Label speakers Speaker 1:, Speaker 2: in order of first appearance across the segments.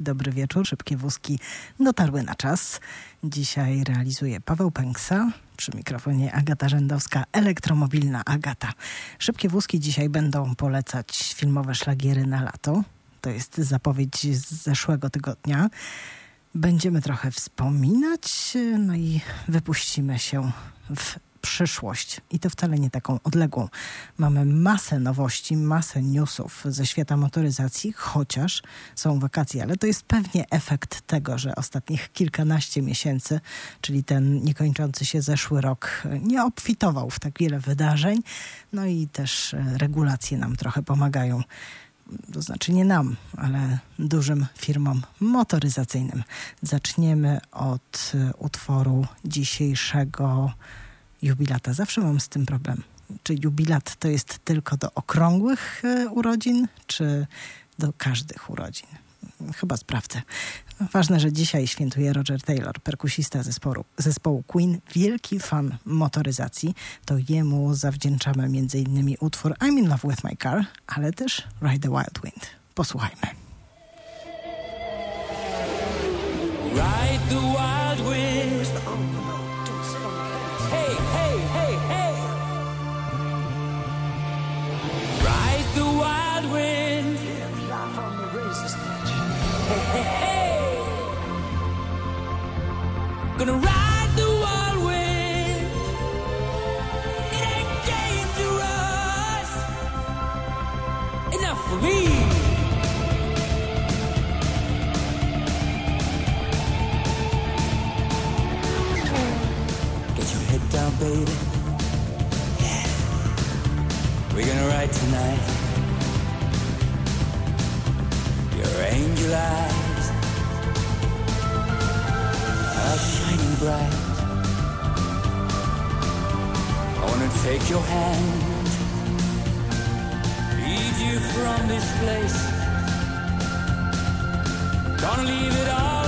Speaker 1: Dobry wieczór. Szybkie wózki dotarły na czas. Dzisiaj realizuje Paweł Pęksa. Przy mikrofonie Agata Rzędowska, elektromobilna Agata. Szybkie wózki dzisiaj będą polecać filmowe szlagiery na lato. To jest zapowiedź z zeszłego tygodnia. Będziemy trochę wspominać, no i wypuścimy się w przyszłość i to wcale nie taką odległą. Mamy masę nowości, masę newsów ze świata motoryzacji, chociaż są wakacje, ale to jest pewnie efekt tego, że ostatnich kilkanaście miesięcy, czyli ten niekończący się zeszły rok, nie obfitował w tak wiele wydarzeń, no i też regulacje nam trochę pomagają to znaczy nie nam, ale dużym firmom motoryzacyjnym. Zaczniemy od utworu dzisiejszego jubilata. Zawsze mam z tym problem. Czy jubilat to jest tylko do okrągłych e, urodzin, czy do każdych urodzin? Chyba sprawdzę. Ważne, że dzisiaj świętuje Roger Taylor, perkusista zespołu, zespołu Queen, wielki fan motoryzacji. To jemu zawdzięczamy m.in. utwór I'm in love with my car, ale też Ride the Wild Wind. Posłuchajmy. Ride the wild wind. Gonna ride the wild wind. It ain't dangerous enough for me. Get your head down, baby. Yeah. We're gonna ride tonight. Your angel eyes bright. I wanna take your hand, lead you from this place. Gonna leave it all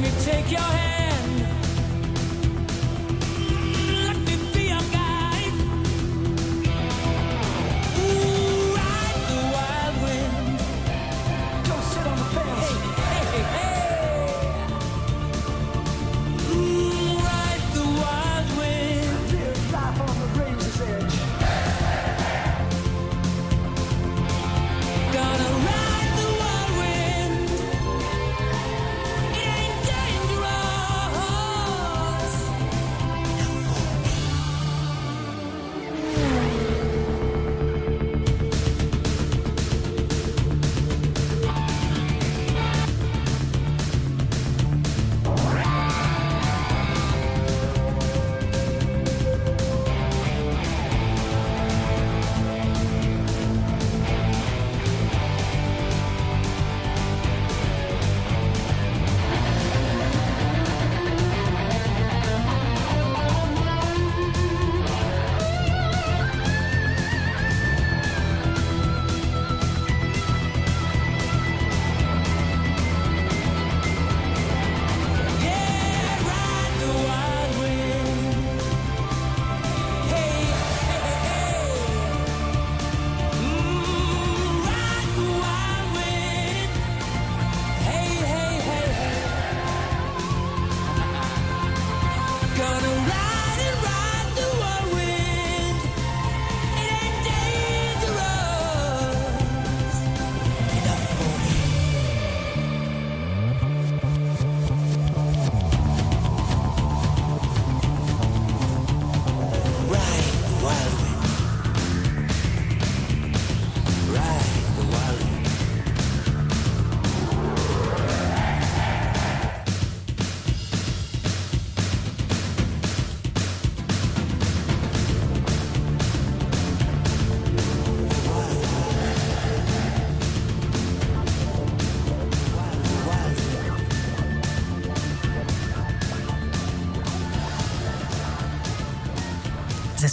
Speaker 1: me take your hand.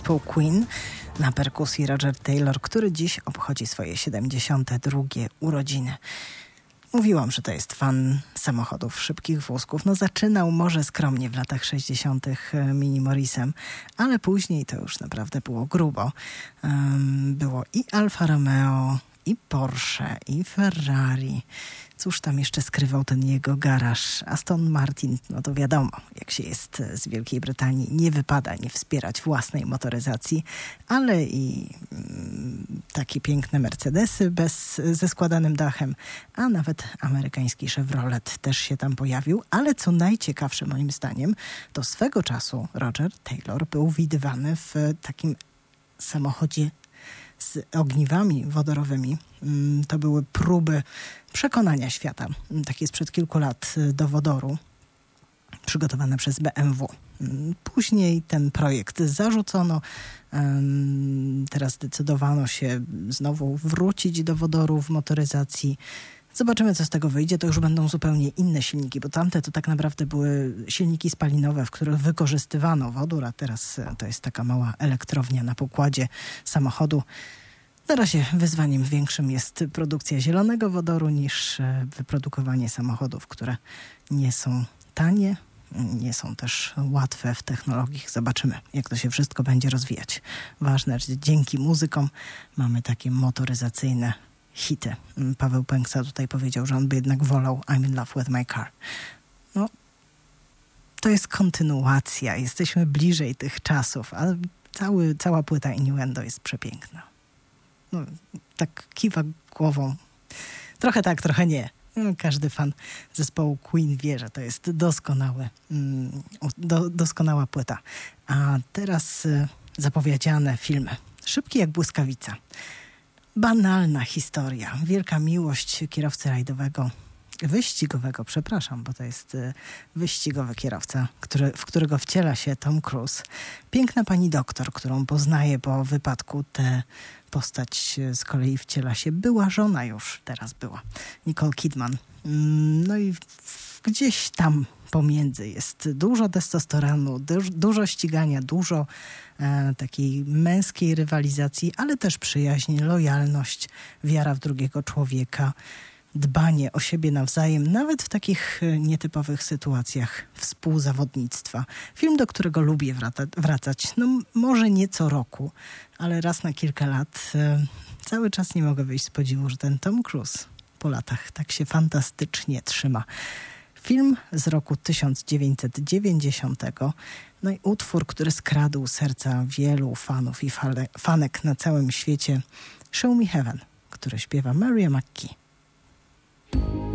Speaker 1: Zespół Queen. Na perkusji Roger Taylor, który dziś obchodzi swoje 72 urodziny. Mówiłam, że to jest fan samochodów szybkich wózków. No zaczynał może skromnie w latach 60. E, Mini Morrisem, ale później to już naprawdę było grubo. Um, było i Alfa Romeo, i Porsche, i Ferrari. Cóż tam jeszcze skrywał ten jego garaż? Aston Martin, no to wiadomo, jak się jest z Wielkiej Brytanii, nie wypada nie wspierać własnej motoryzacji, ale i mm, takie piękne Mercedesy bez, ze składanym dachem, a nawet amerykański Chevrolet też się tam pojawił. Ale co najciekawsze moim zdaniem, to swego czasu Roger Taylor był widywany w takim samochodzie z ogniwami wodorowymi. Mm, to były próby przekonania świata, mm, takie sprzed kilku lat y, do wodoru, przygotowane przez BMW. Mm, później ten projekt zarzucono. Teraz zdecydowano się znowu wrócić do wodoru w motoryzacji. Zobaczymy, co z tego wyjdzie. To już będą zupełnie inne silniki, bo tamte to tak naprawdę były silniki spalinowe, w których wykorzystywano wodór, a teraz e, to jest taka mała elektrownia na pokładzie samochodu. Na razie wyzwaniem większym jest produkcja zielonego wodoru niż e, wyprodukowanie samochodów, które nie są tanie, nie są też łatwe w technologii. Zobaczymy, jak to się wszystko będzie rozwijać. Ważne, że dzięki muzykom mamy takie motoryzacyjne hity. Mm, Paweł Pęksa tutaj powiedział, że on by jednak wolał I'm in love with my car. No, to jest kontynuacja. Jesteśmy bliżej tych czasów, ale cały, cała płyta Innuendo jest przepiękna. No, tak kiwa głową. Trochę tak, trochę nie. No, każdy fan zespołu Queen wie, że to jest doskonałe, mm, do, doskonała płyta. A teraz y, zapowiedziane filmy. Szybki jak błyskawica banalna historia. Wielka miłość kierowcy rajdowego, wyścigowego, przepraszam, bo to jest y, wyścigowy kierowca, który, w którego wciela się Tom Cruise. Piękna pani doktor, którą poznaje po wypadku. Tę postać z kolei wciela się była żona już, teraz była, Nicole Kidman. Mm, no i gdzieś tam pomiędzy jest dużo testosteronu, dużo ścigania, dużo e, takiej męskiej rywalizacji, ale też przyjaźń, lojalność, wiara w drugiego człowieka, dbanie o siebie nawzajem, nawet w takich e, nietypowych sytuacjach współzawodnictwa. Film, do którego lubię wracać, no może nie co roku, ale raz na kilka lat. E, cały czas nie mogę wyjść z podziwu, że ten Tom Cruise po latach tak się fantastycznie trzyma. Film z roku 1990. No i utwór, który skradł serca wielu fanów i fanek na całym świecie. Show Me Heaven, który śpiewa Maria McKee. Thank you.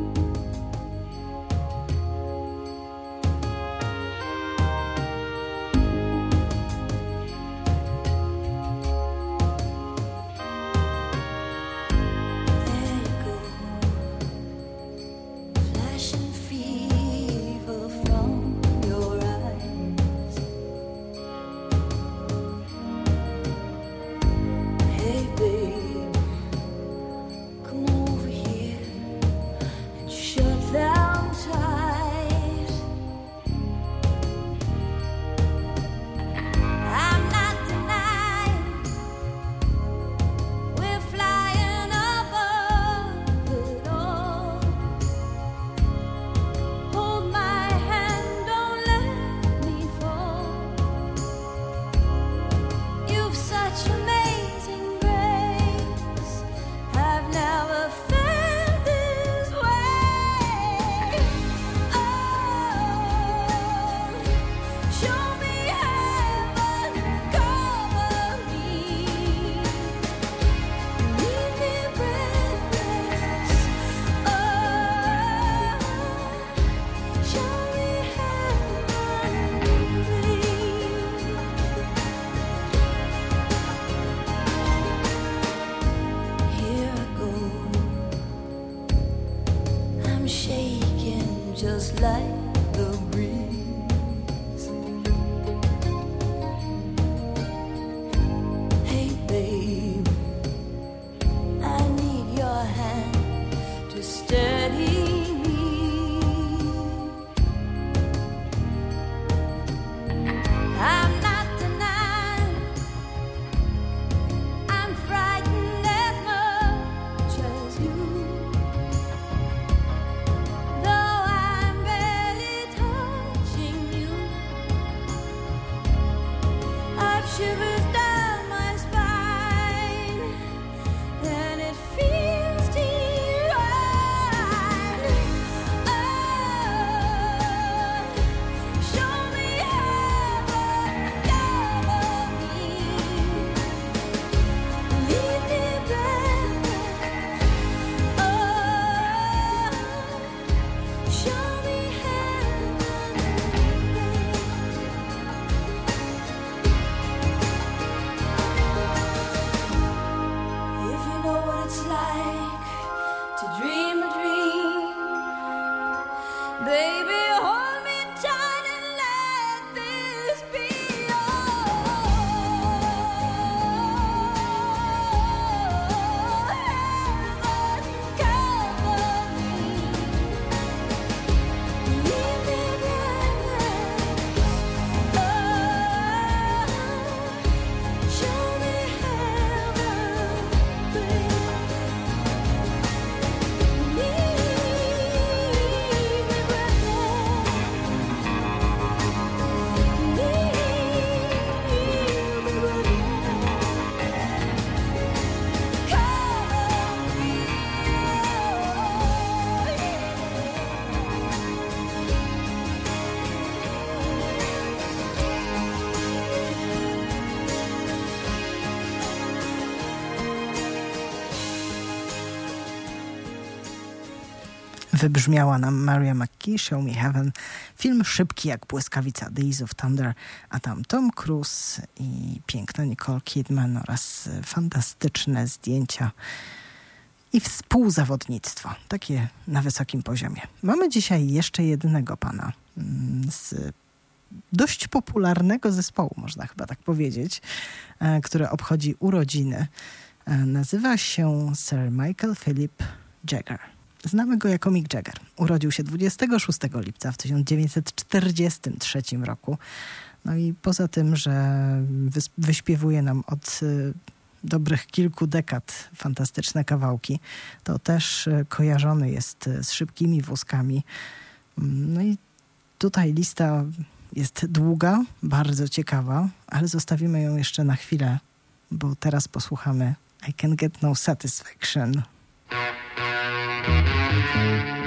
Speaker 2: Wybrzmiała nam Maria McKee, Show Me Heaven. Film szybki jak błyskawica, The of Thunder, a tam Tom Cruise i piękna Nicole Kidman oraz fantastyczne zdjęcia i współzawodnictwo, takie na wysokim poziomie. Mamy dzisiaj jeszcze jednego pana mm, z dość popularnego zespołu, można chyba tak powiedzieć, e, który obchodzi urodziny. E, nazywa się Sir Michael Philip Jagger. Znamy go jako Mick Jagger. Urodził się 26 lipca w 1943 roku. No i poza tym, że wyśpiewuje nam od y, dobrych kilku dekad fantastyczne kawałki, to też y, kojarzony jest y, z szybkimi wózkami. Mm, no i tutaj lista jest długa, bardzo ciekawa, ale zostawimy ją jeszcze na chwilę, bo teraz posłuchamy I Can Get No Satisfaction. thank you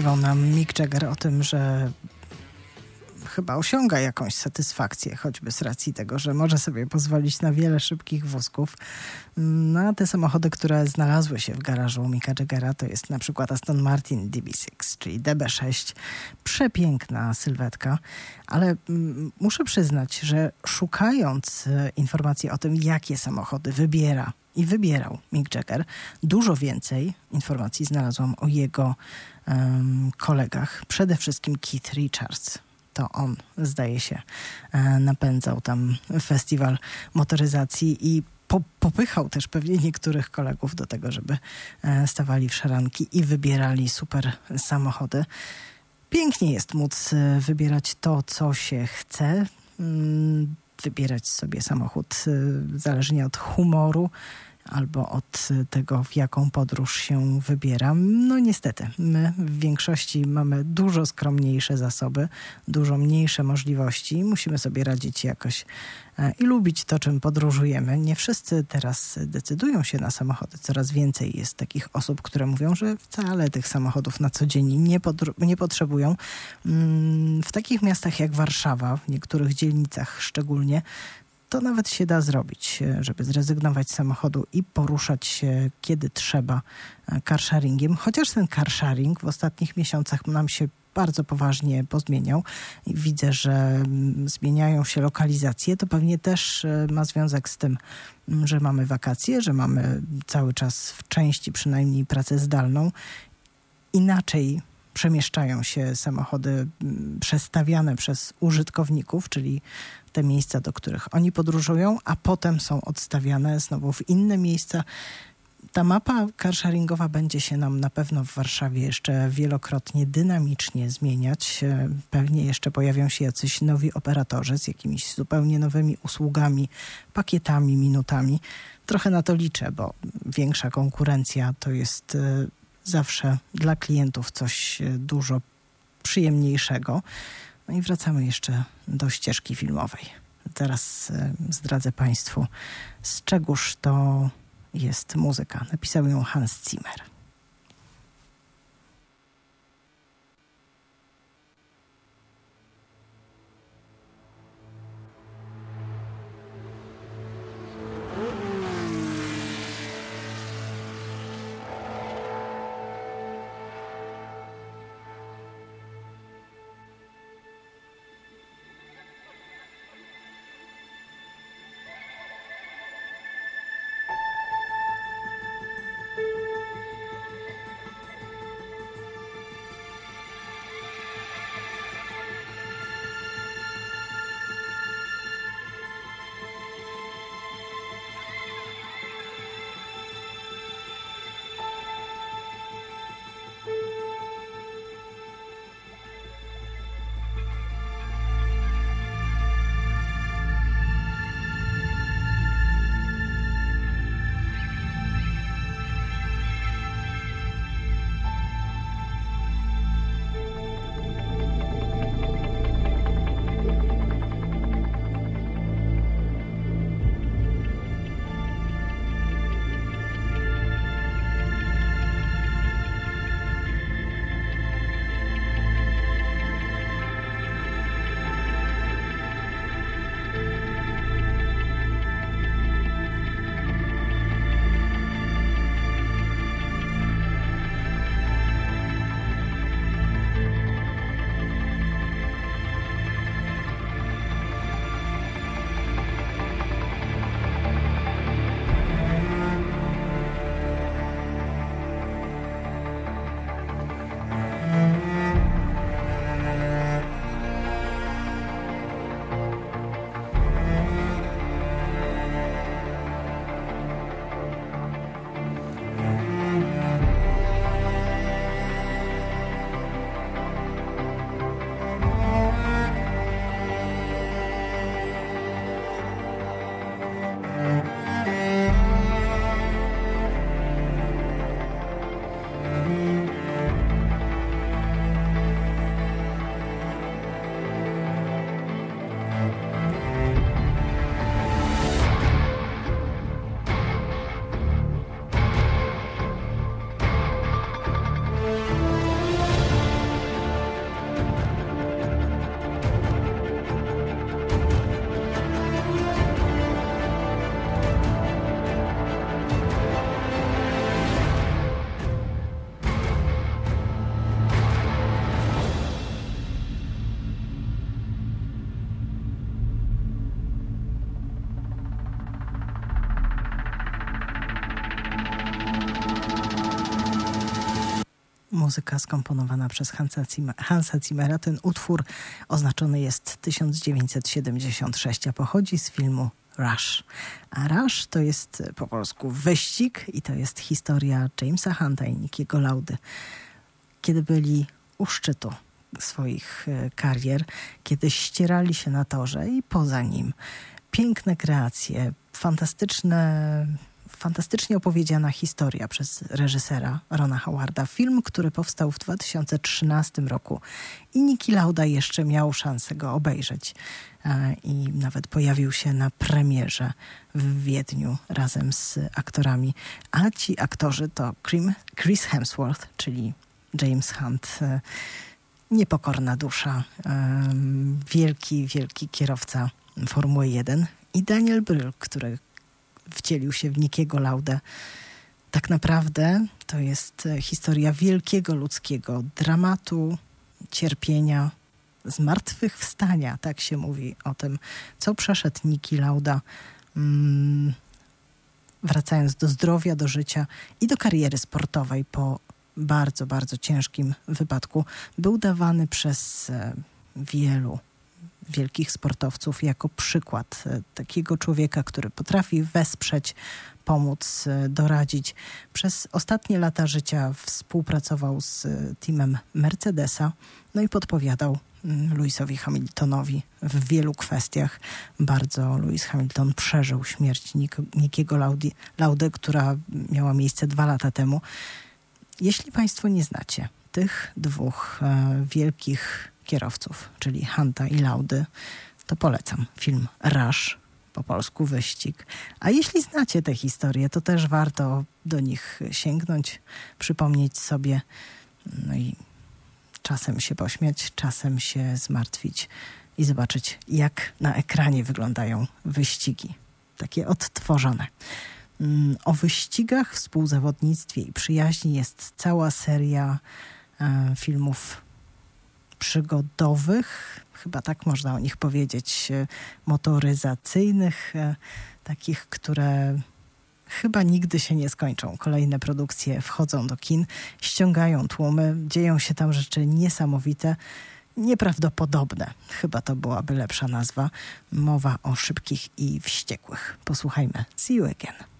Speaker 2: śpiewał nam Mick Jagger o tym, że
Speaker 1: chyba osiąga jakąś satysfakcję, choćby z racji tego, że może sobie pozwolić na wiele szybkich wózków. No a te samochody, które znalazły się w garażu Mika Jaggera, to jest na przykład Aston Martin DB6, czyli DB6. Przepiękna sylwetka, ale mm, muszę przyznać, że szukając e, informacji o tym, jakie samochody wybiera i wybierał Mick Jagger. Dużo więcej informacji znalazłam o jego um, kolegach. Przede wszystkim Keith Richards. To on, zdaje się, e, napędzał tam festiwal motoryzacji i po, popychał też pewnie niektórych kolegów do tego, żeby e, stawali w szaranki i wybierali super samochody. Pięknie jest móc e, wybierać to, co się chce. Mm, wybierać sobie samochód zależnie od humoru albo od tego, w jaką podróż się wybieram. No niestety, my w większości mamy dużo skromniejsze zasoby, dużo mniejsze możliwości. Musimy sobie radzić jakoś e, i lubić to, czym podróżujemy. Nie wszyscy teraz decydują się na samochody. Coraz więcej jest takich osób, które mówią, że wcale tych samochodów na co dzień nie, nie potrzebują. Mm, w takich miastach jak Warszawa, w niektórych dzielnicach szczególnie, to nawet się da zrobić, e, żeby zrezygnować z samochodu i poruszać się kiedy trzeba e, carsharingiem. Chociaż ten carsharing w ostatnich miesiącach nam się bardzo poważnie pozmieniał i widzę, że mm, zmieniają się lokalizacje, to pewnie też e, ma związek z tym, mm, że mamy wakacje, że mamy cały czas w części przynajmniej pracę zdalną. Inaczej przemieszczają się samochody przestawiane przez użytkowników, czyli te miejsca, do których oni podróżują, a potem są odstawiane znowu w inne miejsca. Ta mapa carsharingowa będzie się nam na pewno w Warszawie jeszcze wielokrotnie dynamicznie zmieniać. Pewnie jeszcze pojawią się jacyś nowi operatorzy z jakimiś zupełnie nowymi usługami, pakietami, minutami. Trochę na to liczę, bo większa konkurencja to jest e, zawsze dla klientów coś e, dużo przyjemniejszego. No i wracamy jeszcze do ścieżki filmowej. Teraz e, zdradzę Państwu, z czegóż to jest muzyka. Napisał ją Hans Zimmer. Muzyka skomponowana przez Hansa, Zimmer, Hansa Zimmera. Ten utwór oznaczony jest 1976, a pochodzi z filmu Rush. A Rush to jest po polsku wyścig i to jest historia Jamesa Hunta i Nickiego Laudy. Kiedy byli u szczytu swoich e, karier, kiedy ścierali się na torze i poza nim. Piękne kreacje, fantastyczne fantastycznie opowiedziana historia przez reżysera Rona Howarda. Film, który powstał w 2013 roku i Niki Lauda jeszcze miał szansę go obejrzeć. E, I nawet pojawił się na premierze w Wiedniu razem z aktorami. A ci aktorzy to Chris Hemsworth, czyli James Hunt, e, niepokorna dusza, e, wielki, wielki kierowca Formuły 1 i Daniel Bryl, który wcielił się w Nikiego Laudę. Tak naprawdę to jest e, historia wielkiego ludzkiego dramatu, cierpienia, zmartwychwstania, tak się mówi o tym, co przeszedł Niki Lauda, mm, wracając do zdrowia, do życia i do kariery sportowej po bardzo, bardzo ciężkim wypadku. Był dawany przez e, wielu wielkich sportowców jako przykład e, takiego człowieka, który potrafi wesprzeć, pomóc, e, doradzić. Przez ostatnie lata życia współpracował z e, teamem Mercedesa, no i podpowiadał mm, Lewisowi Hamiltonowi w wielu kwestiach. Bardzo Lewis Hamilton przeżył śmierć Nikiego Laudy, która miała miejsce dwa lata temu. Jeśli Państwo nie znacie tych dwóch e, wielkich kierowców, czyli Hanta i Laudy, to polecam film Rush, po polsku wyścig. A jeśli znacie tę historię, to też warto do nich sięgnąć, przypomnieć sobie, no i czasem się pośmiać, czasem się zmartwić i zobaczyć, jak na ekranie wyglądają wyścigi, takie odtworzone. Mm, o wyścigach, współzawodnictwie i przyjaźni jest cała seria e, filmów przygodowych, chyba tak można o nich powiedzieć, e, motoryzacyjnych, e, takich, które chyba nigdy się nie skończą. Kolejne produkcje wchodzą do kin, ściągają tłumy, dzieją się tam rzeczy niesamowite, nieprawdopodobne. Chyba to byłaby lepsza nazwa. Mowa o szybkich i wściekłych. Posłuchajmy. See you again.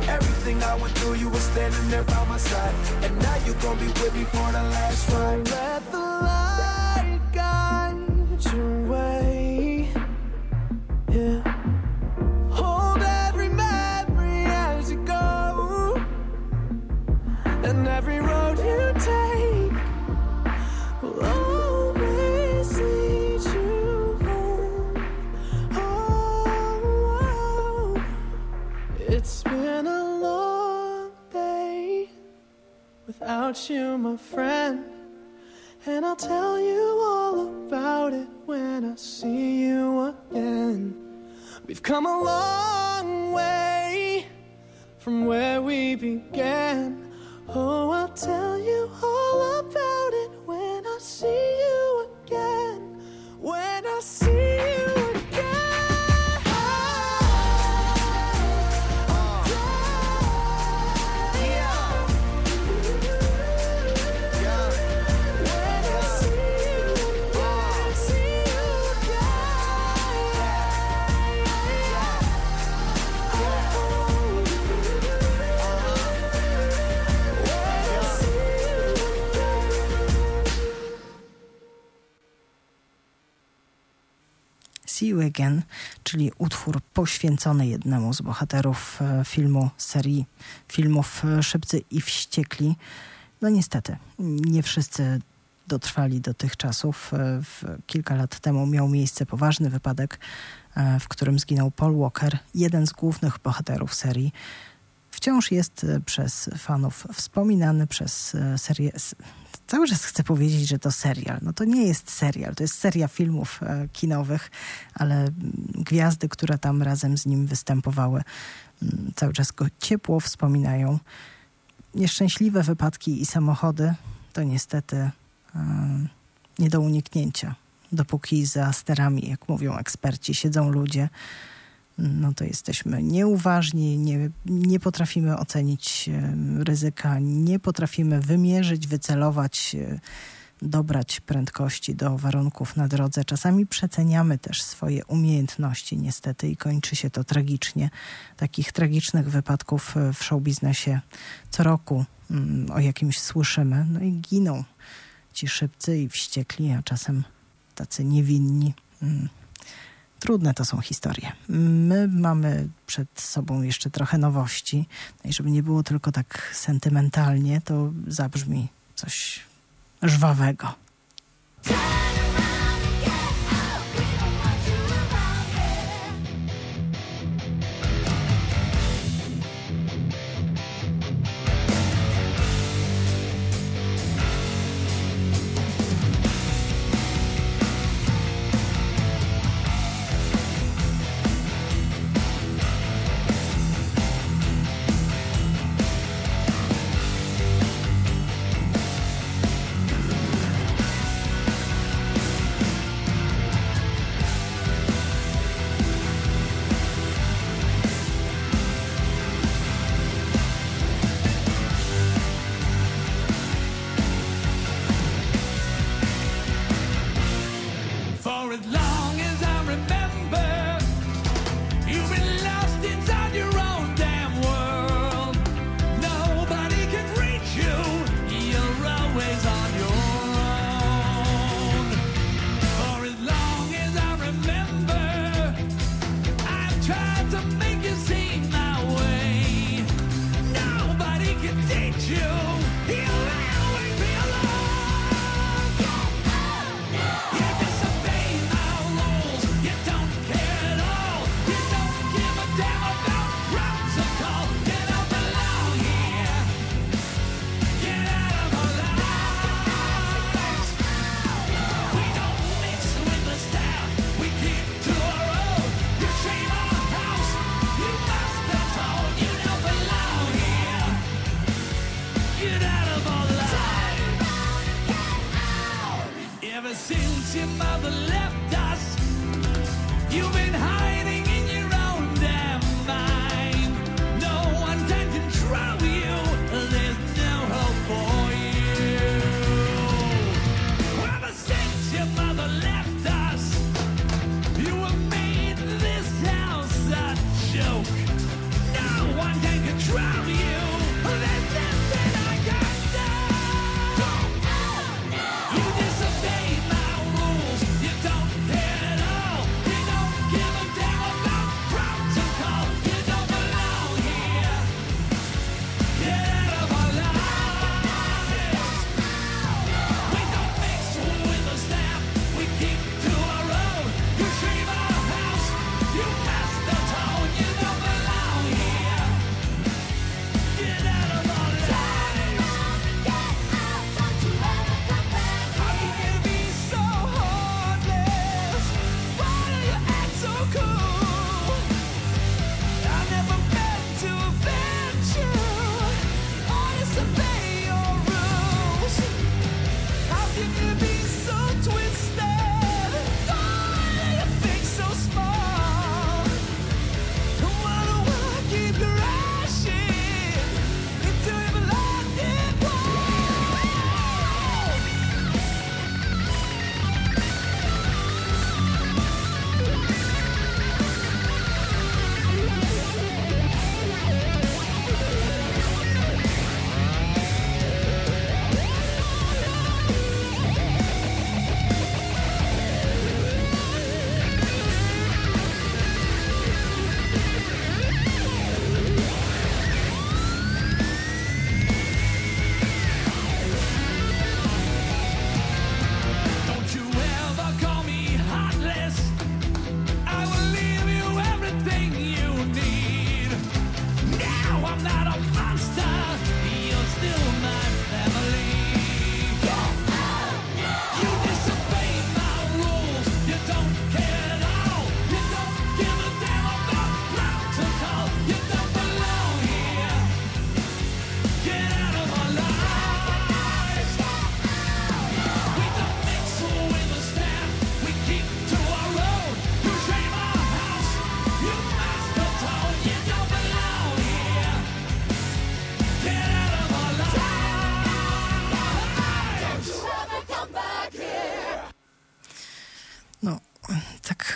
Speaker 3: Everything I went through, you were standing there by my side. And now you gon' be with me for the last ride.
Speaker 1: Czyli utwór poświęcony jednemu z bohaterów e, filmu, serii filmów e, Szybcy i Wściekli. No niestety, nie wszyscy dotrwali do tych czasów. E, kilka lat temu miał miejsce poważny wypadek, w którym zginął Paul Walker, jeden z głównych bohaterów serii. Wciąż jest przez fanów wspominany przez serię cały czas chcę powiedzieć, że to serial. No to nie jest serial, to jest seria filmów e, kinowych, ale mm, gwiazdy, które tam razem z nim występowały, mm, cały czas go ciepło wspominają. Nieszczęśliwe wypadki i samochody to niestety e, nie do uniknięcia. Dopóki za sterami, jak mówią eksperci, siedzą ludzie, no to jesteśmy nieuważni, nie, nie potrafimy ocenić e, ryzyka, nie potrafimy wymierzyć, wycelować, e, dobrać prędkości do warunków na drodze. Czasami przeceniamy też swoje umiejętności, niestety, i kończy się to tragicznie. Takich tragicznych wypadków e, w showbiznesie co roku mm, o jakimś słyszymy. No i giną ci szybcy i wściekli, a czasem tacy niewinni. Trudne to są historie. My mamy przed sobą jeszcze trochę nowości. No i żeby nie było tylko tak sentymentalnie, to zabrzmi coś żwawego.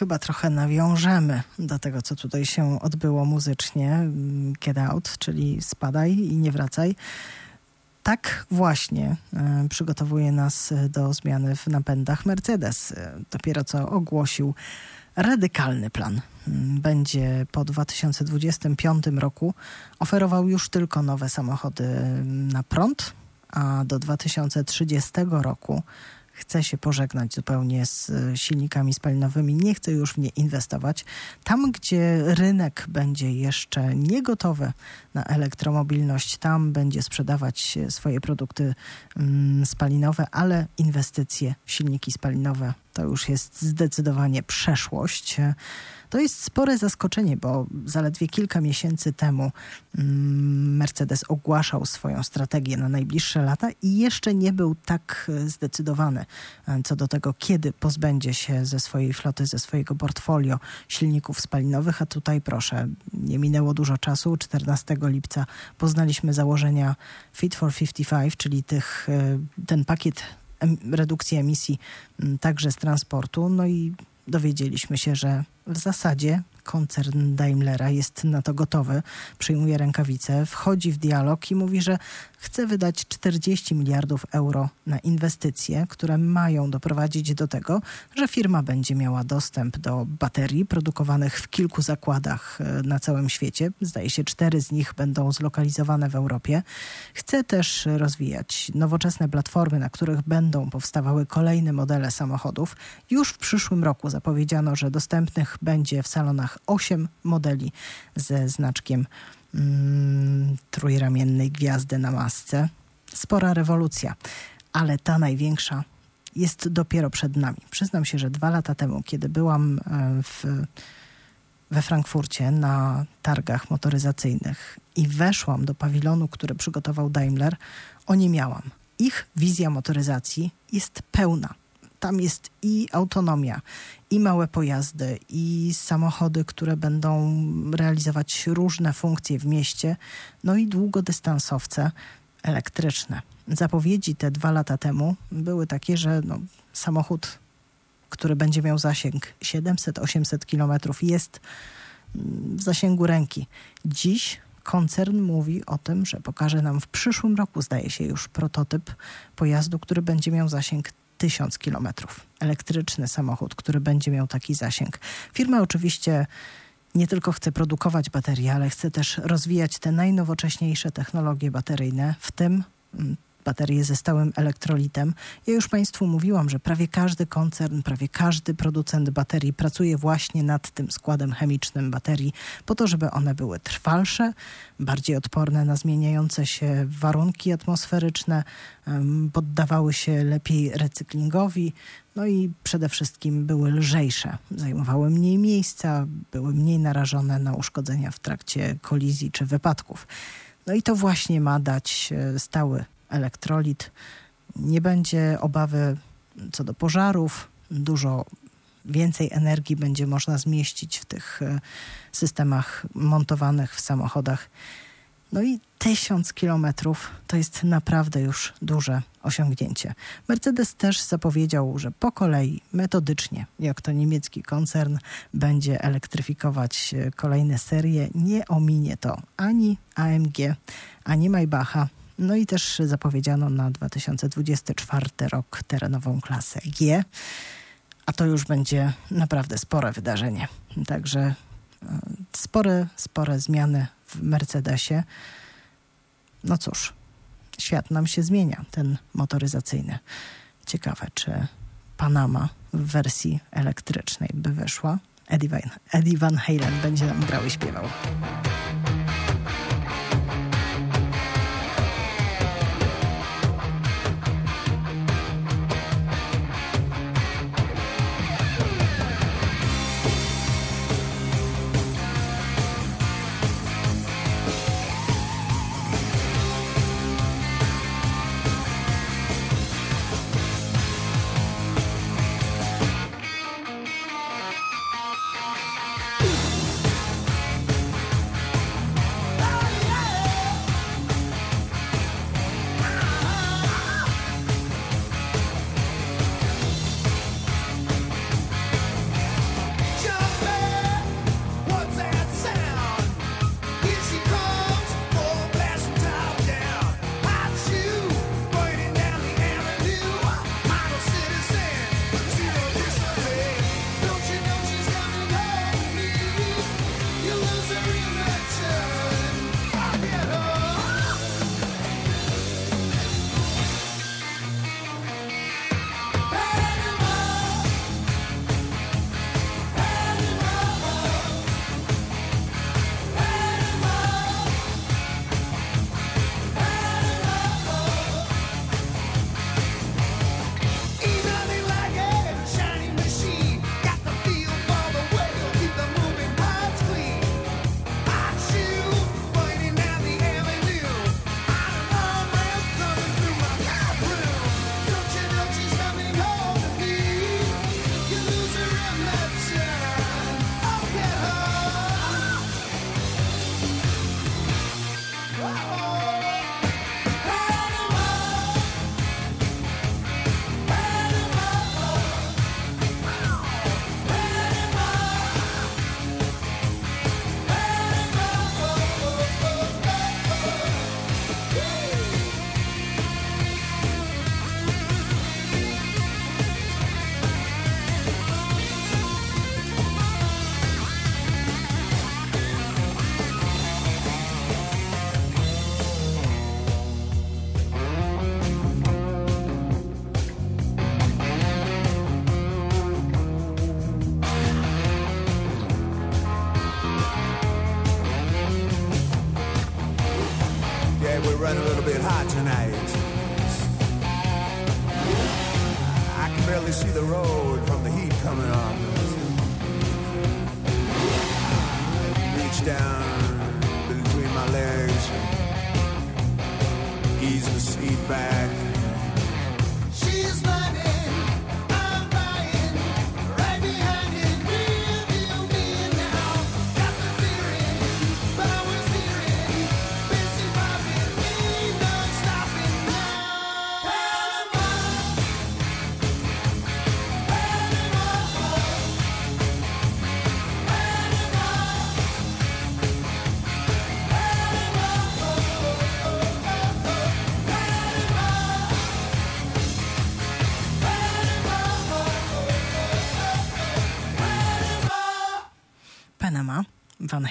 Speaker 1: Chyba trochę nawiążemy do tego, co tutaj się odbyło muzycznie. Get out, czyli spadaj i nie wracaj. Tak właśnie e, przygotowuje nas do zmiany w napędach Mercedes. E, dopiero co ogłosił radykalny plan. Będzie po 2025 roku oferował już tylko nowe samochody na prąd, a do 2030 roku chce się pożegnać zupełnie z e, silnikami spalinowymi, nie chce już w nie inwestować. Tam, gdzie rynek będzie jeszcze niegotowy na elektromobilność, tam będzie sprzedawać swoje produkty mm, spalinowe, ale inwestycje w silniki spalinowe to już jest zdecydowanie przeszłość. To jest spore zaskoczenie, bo zaledwie kilka miesięcy temu mm, Mercedes ogłaszał swoją strategię na najbliższe lata i jeszcze nie był tak zdecydowany e, co do tego, kiedy pozbędzie się ze swojej floty, ze swojego portfolio silników spalinowych. A tutaj proszę, nie minęło dużo czasu. 14 lipca poznaliśmy założenia Fit for 55, czyli tych, e, ten pakiet redukcji emisji także z transportu. No i dowiedzieliśmy się, że w zasadzie koncern Daimlera jest na to gotowy, przyjmuje rękawice, wchodzi w dialog i mówi, że chce wydać 40 miliardów euro na inwestycje, które mają doprowadzić do tego, że firma będzie miała dostęp do baterii produkowanych w kilku zakładach e, na całym świecie. Zdaje się, cztery z nich będą zlokalizowane w Europie. Chce też rozwijać nowoczesne platformy, na których będą powstawały kolejne modele samochodów. Już w przyszłym roku zapowiedziano, że dostępnych będzie w salonach 8 modeli ze znaczkiem mm, trójramiennej gwiazdy na masce. Spora rewolucja, ale ta największa jest dopiero przed nami. Przyznam się, że dwa lata temu, kiedy byłam e, w, we Frankfurcie na targach motoryzacyjnych i weszłam do pawilonu, który przygotował Daimler, o nie miałam. Ich wizja motoryzacji jest pełna tam jest i autonomia, i małe pojazdy, i samochody, które będą realizować różne funkcje w mieście, no i długodystansowce elektryczne. Zapowiedzi te dwa lata temu były takie, że no, samochód, który będzie miał zasięg 700-800 kilometrów, jest w zasięgu ręki. Dziś koncern mówi o tym, że pokaże nam w przyszłym roku, zdaje się już, prototyp pojazdu, który będzie miał zasięg tysiąc kilometrów. Elektryczny samochód, który będzie miał taki zasięg. Firma oczywiście nie tylko chce produkować baterie, ale chce też rozwijać te najnowocześniejsze technologie bateryjne, w tym mm, baterie ze stałym elektrolitem. Ja już Państwu mówiłam, że prawie każdy koncern, prawie każdy producent baterii pracuje właśnie nad tym składem chemicznym baterii, po to, żeby one były trwalsze, bardziej odporne na zmieniające się warunki atmosferyczne, poddawały się lepiej recyklingowi, no i przede wszystkim były lżejsze, zajmowały mniej miejsca, były mniej narażone na uszkodzenia w trakcie kolizji czy wypadków. No i to właśnie ma dać e, stały elektrolit. Nie będzie obawy co do pożarów. Dużo więcej energii będzie można zmieścić w tych e, systemach montowanych w samochodach. No i tysiąc kilometrów to jest naprawdę już duże osiągnięcie. Mercedes też zapowiedział, że po kolei, metodycznie, jak to niemiecki koncern, będzie elektryfikować e, kolejne serie. Nie ominie to ani AMG, ani Maybacha, no i też zapowiedziano na 2024 rok terenową klasę G, a to już będzie naprawdę spore wydarzenie. Także e, spore, spore zmiany w Mercedesie. No cóż, świat nam się zmienia, ten motoryzacyjny. Ciekawe, czy Panama w wersji elektrycznej by wyszła. Eddie Van, Eddie Van Halen będzie nam grał i śpiewał.
Speaker 4: I see the road from the heat coming on. Reach down between my legs, ease the seat back.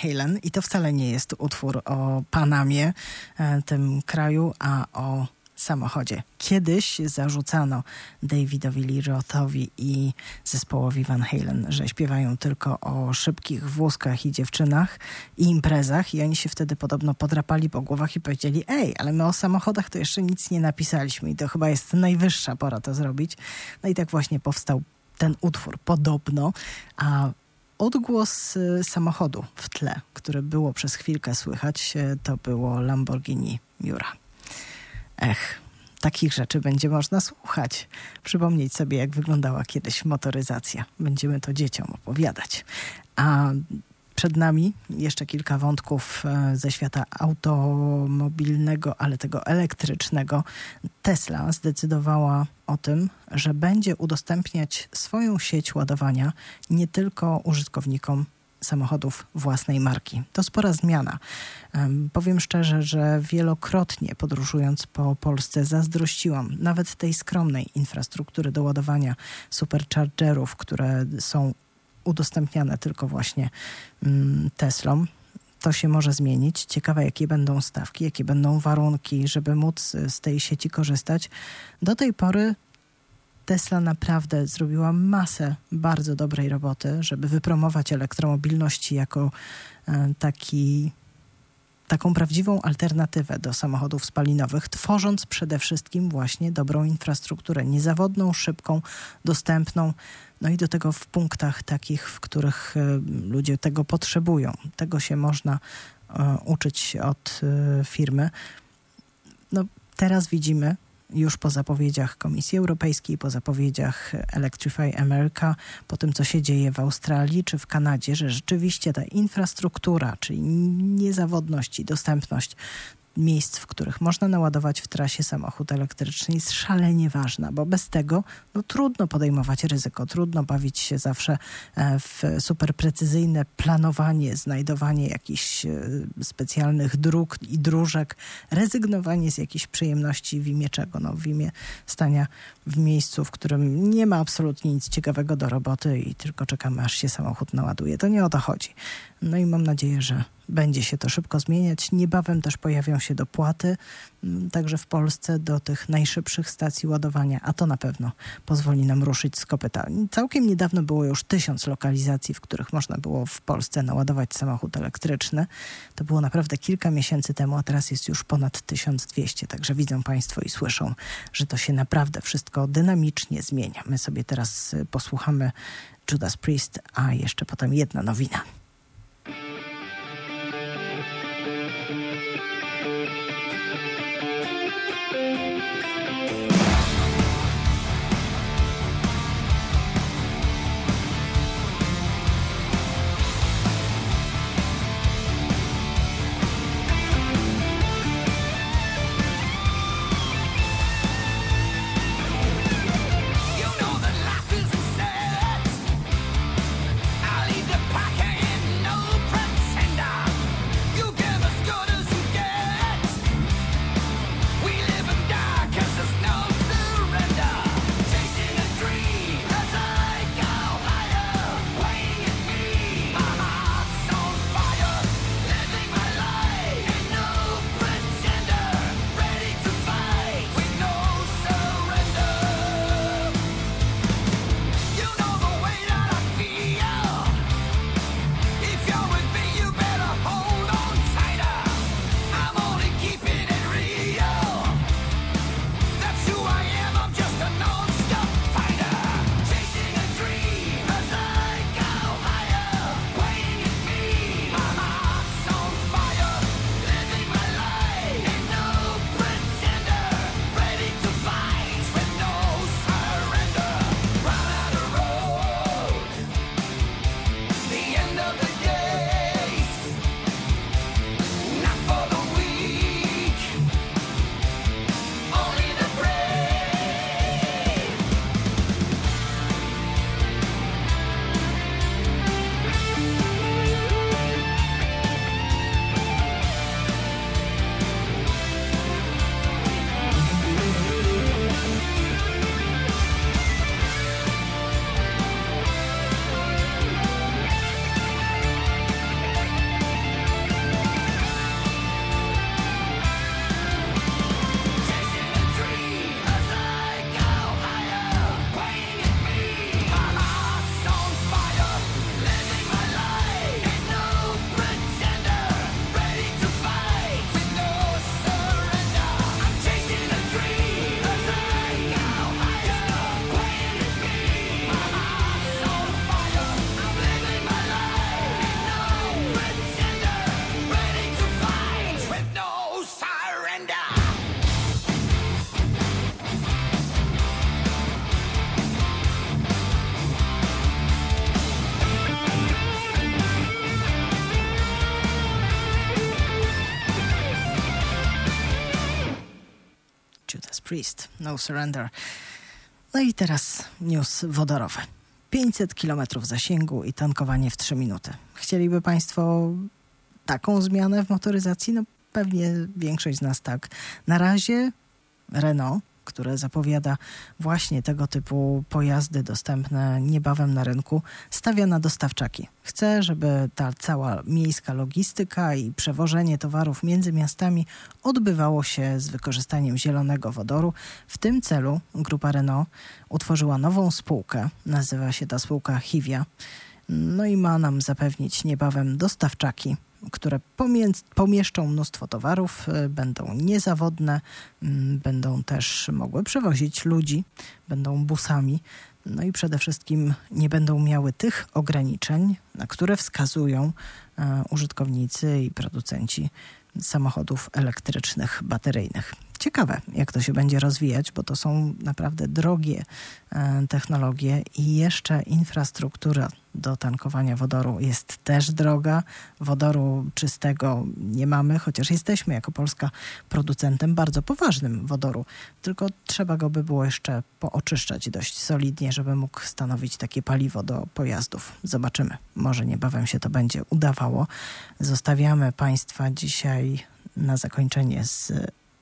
Speaker 1: Halen i to wcale nie jest utwór o Panamie, e, tym kraju, a o samochodzie. Kiedyś zarzucano Davidowi Lee Rothowi i zespołowi Van Halen, że śpiewają tylko o szybkich wózkach i dziewczynach i imprezach i oni się wtedy podobno podrapali po głowach i powiedzieli ej, ale my o samochodach to jeszcze nic nie napisaliśmy i to chyba jest najwyższa pora to zrobić. No i tak właśnie powstał ten utwór podobno, a odgłos y, samochodu w tle, które było przez chwilkę słychać, y, to było Lamborghini Miura. Ech, takich rzeczy będzie można słuchać. Przypomnieć sobie, jak wyglądała kiedyś motoryzacja. Będziemy to dzieciom opowiadać. A przed nami jeszcze kilka wątków e, ze świata automobilnego, ale tego elektrycznego. Tesla zdecydowała o tym, że będzie udostępniać swoją sieć ładowania nie tylko użytkownikom samochodów własnej marki. To spora zmiana. Powiem szczerze, że wielokrotnie podróżując po Polsce zazdrościłam nawet tej skromnej infrastruktury do ładowania superchargerów, które są udostępniane tylko właśnie mm, Teslom. To się może zmienić. Ciekawe, jakie będą stawki, jakie będą warunki, żeby móc z tej sieci korzystać. Do tej pory Tesla naprawdę zrobiła masę bardzo dobrej roboty, żeby wypromować elektromobilność jako e, taki, taką prawdziwą alternatywę do samochodów spalinowych, tworząc przede wszystkim właśnie dobrą infrastrukturę, niezawodną, szybką, dostępną, no i do tego w punktach takich, w których e, ludzie tego potrzebują. Tego się można e, uczyć od e, firmy. No, teraz widzimy, już po zapowiedziach Komisji Europejskiej, po zapowiedziach Electrify America, po tym, co się dzieje w Australii czy w Kanadzie, że rzeczywiście ta infrastruktura, czyli niezawodność i dostępność miejsc, w których można naładować w trasie samochód elektryczny jest szalenie ważna, bo bez tego no, trudno podejmować ryzyko, trudno bawić się zawsze e, w super precyzyjne planowanie, znajdowanie jakichś e, specjalnych dróg i dróżek, rezygnowanie z jakichś przyjemności w imię czego? No, w imię stania w miejscu, w którym nie ma absolutnie nic ciekawego do roboty i tylko czekamy, aż się samochód naładuje. To nie o to chodzi. No i mam nadzieję, że będzie się to szybko zmieniać. Niebawem też pojawią się dopłaty, mm, także w Polsce do tych najszybszych stacji ładowania, a to na pewno pozwoli nam ruszyć z kopyta. Całkiem niedawno było już tysiąc lokalizacji, w których można było w Polsce naładować samochód elektryczny. To było naprawdę kilka miesięcy temu, a teraz jest już ponad 1200. Także widzą Państwo i słyszą, że to się naprawdę wszystko dynamicznie zmienia. My sobie teraz y, posłuchamy Judas Priest, a jeszcze potem jedna nowina. Priest, No Surrender. No i teraz news wodorowy. 500 km zasięgu i tankowanie w 3 minuty. Chcieliby Państwo taką zmianę w motoryzacji? No pewnie większość z nas tak. Na razie Renault które zapowiada właśnie tego typu pojazdy dostępne niebawem na rynku, stawia na dostawczaki. Chce, żeby ta cała miejska logistyka i przewożenie towarów między miastami odbywało się z wykorzystaniem zielonego wodoru. W tym celu grupa Renault utworzyła nową spółkę. Nazywa się ta spółka Hivia. No i ma nam zapewnić niebawem dostawczaki które pomieszczą mnóstwo towarów, y, będą niezawodne, mm, będą też mogły przewozić ludzi, będą busami. No i przede wszystkim nie będą miały tych ograniczeń, na które wskazują e, użytkownicy i producenci samochodów elektrycznych, bateryjnych. Ciekawe, jak to się będzie rozwijać, bo to są naprawdę drogie e, technologie i jeszcze infrastruktura do tankowania wodoru jest też droga. Wodoru czystego nie mamy, chociaż jesteśmy jako Polska producentem bardzo poważnym wodoru. Tylko trzeba go by było jeszcze pooczyszczać dość solidnie, żeby mógł stanowić takie paliwo do pojazdów. Zobaczymy. Może niebawem się to będzie udawało. Zostawiamy Państwa dzisiaj na zakończenie z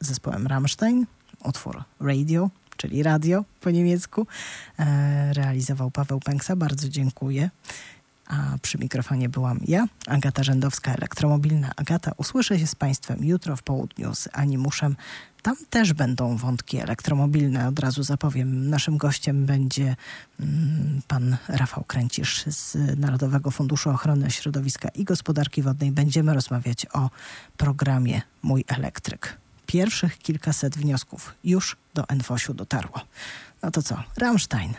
Speaker 1: zespołem Rammstein, utwór Radio, czyli radio po niemiecku. E, realizował Paweł Pęksa, bardzo dziękuję. A przy mikrofonie byłam ja, Agata Rzędowska, elektromobilna Agata. Usłyszę się z Państwem jutro w południu z Animuszem. Tam też będą wątki elektromobilne. Od razu zapowiem, naszym gościem będzie mm, pan Rafał Kręcisz z Narodowego Funduszu Ochrony Środowiska i Gospodarki Wodnej. Będziemy rozmawiać o programie Mój Elektryk pierwszych kilkaset wniosków już do Enfosiu dotarło. No to co? Rammstein.